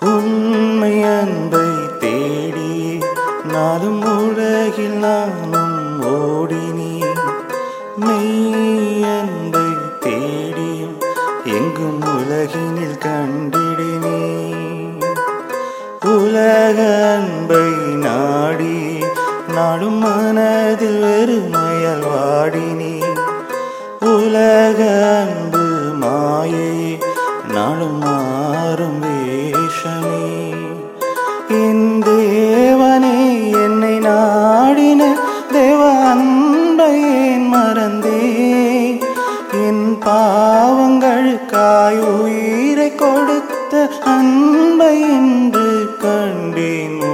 உண்மை அன்பை தேடி நாளும் உலகில் நானும் ஓடினேன். மெய் அன்பை தேடியும் எங்கும் உலகினில் கண்டிடினே. உலக அன்பை நாடி நாடும் மனதில் வெறுமையால் வாடினே. உலக அன்பு மாயை நாடும் என் தேவனே என்னை நாடின தேவ அன்பையேன் மறந்தே என் பாவங்களுக்காய் உயிரை கொடுத்த அன்பை என்று கண்டேன்.